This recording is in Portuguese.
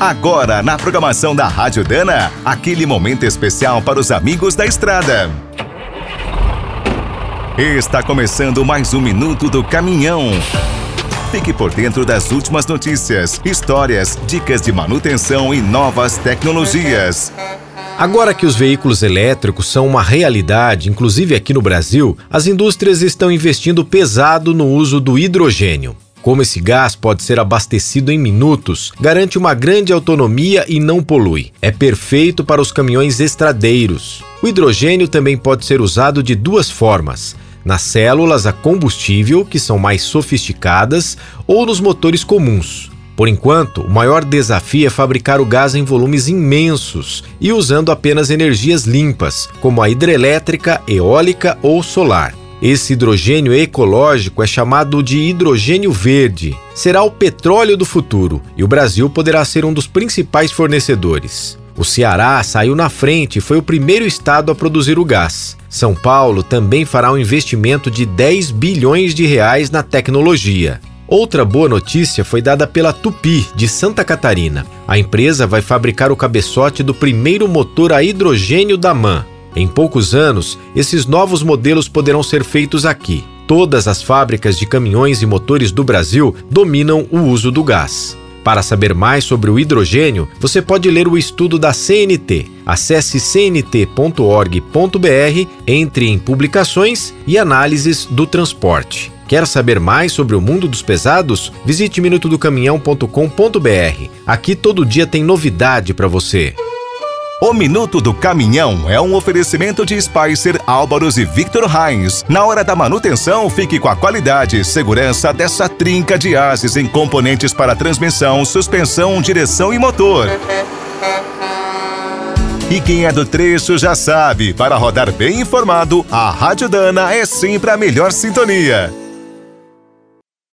Agora, na programação da Rádio Dana, aquele momento especial para os amigos da estrada. Está começando mais um Minuto do Caminhão. Fique por dentro das últimas notícias, histórias, dicas de manutenção e novas tecnologias. Agora que os veículos elétricos são uma realidade, inclusive aqui no Brasil, as indústrias estão investindo pesado no uso do hidrogênio. Como esse gás pode ser abastecido em minutos, garante uma grande autonomia e não polui. É perfeito para os caminhões estradeiros. O hidrogênio também pode ser usado de duas formas: nas células a combustível, que são mais sofisticadas, ou nos motores comuns. Por enquanto, o maior desafio é fabricar o gás em volumes imensos e usando apenas energias limpas, como a hidrelétrica, eólica ou solar. Esse hidrogênio ecológico é chamado de hidrogênio verde. Será o petróleo do futuro e o Brasil poderá ser um dos principais fornecedores. O Ceará saiu na frente e foi o primeiro estado a produzir o gás. São Paulo também fará um investimento de 10 bilhões de reais na tecnologia. Outra boa notícia foi dada pela Tupi, de Santa Catarina. A empresa vai fabricar o cabeçote do primeiro motor a hidrogênio da MAN. Em poucos anos, esses novos modelos poderão ser feitos aqui. Todas as fábricas de caminhões e motores do Brasil dominam o uso do gás. Para saber mais sobre o hidrogênio, você pode ler o estudo da CNT. Acesse cnt.org.br, entre em publicações e análises do transporte. Quer saber mais sobre o mundo dos pesados? Visite minutodocaminhão.com.br. Aqui todo dia tem novidade para você. O Minuto do Caminhão é um oferecimento de Spicer, Álvaros e Victor Heinz. Na hora da manutenção, fique com a qualidade e segurança dessa trinca de ases em componentes para transmissão, suspensão, direção e motor. E quem é do trecho já sabe, para rodar bem informado, a Rádio Dana é sempre a melhor sintonia.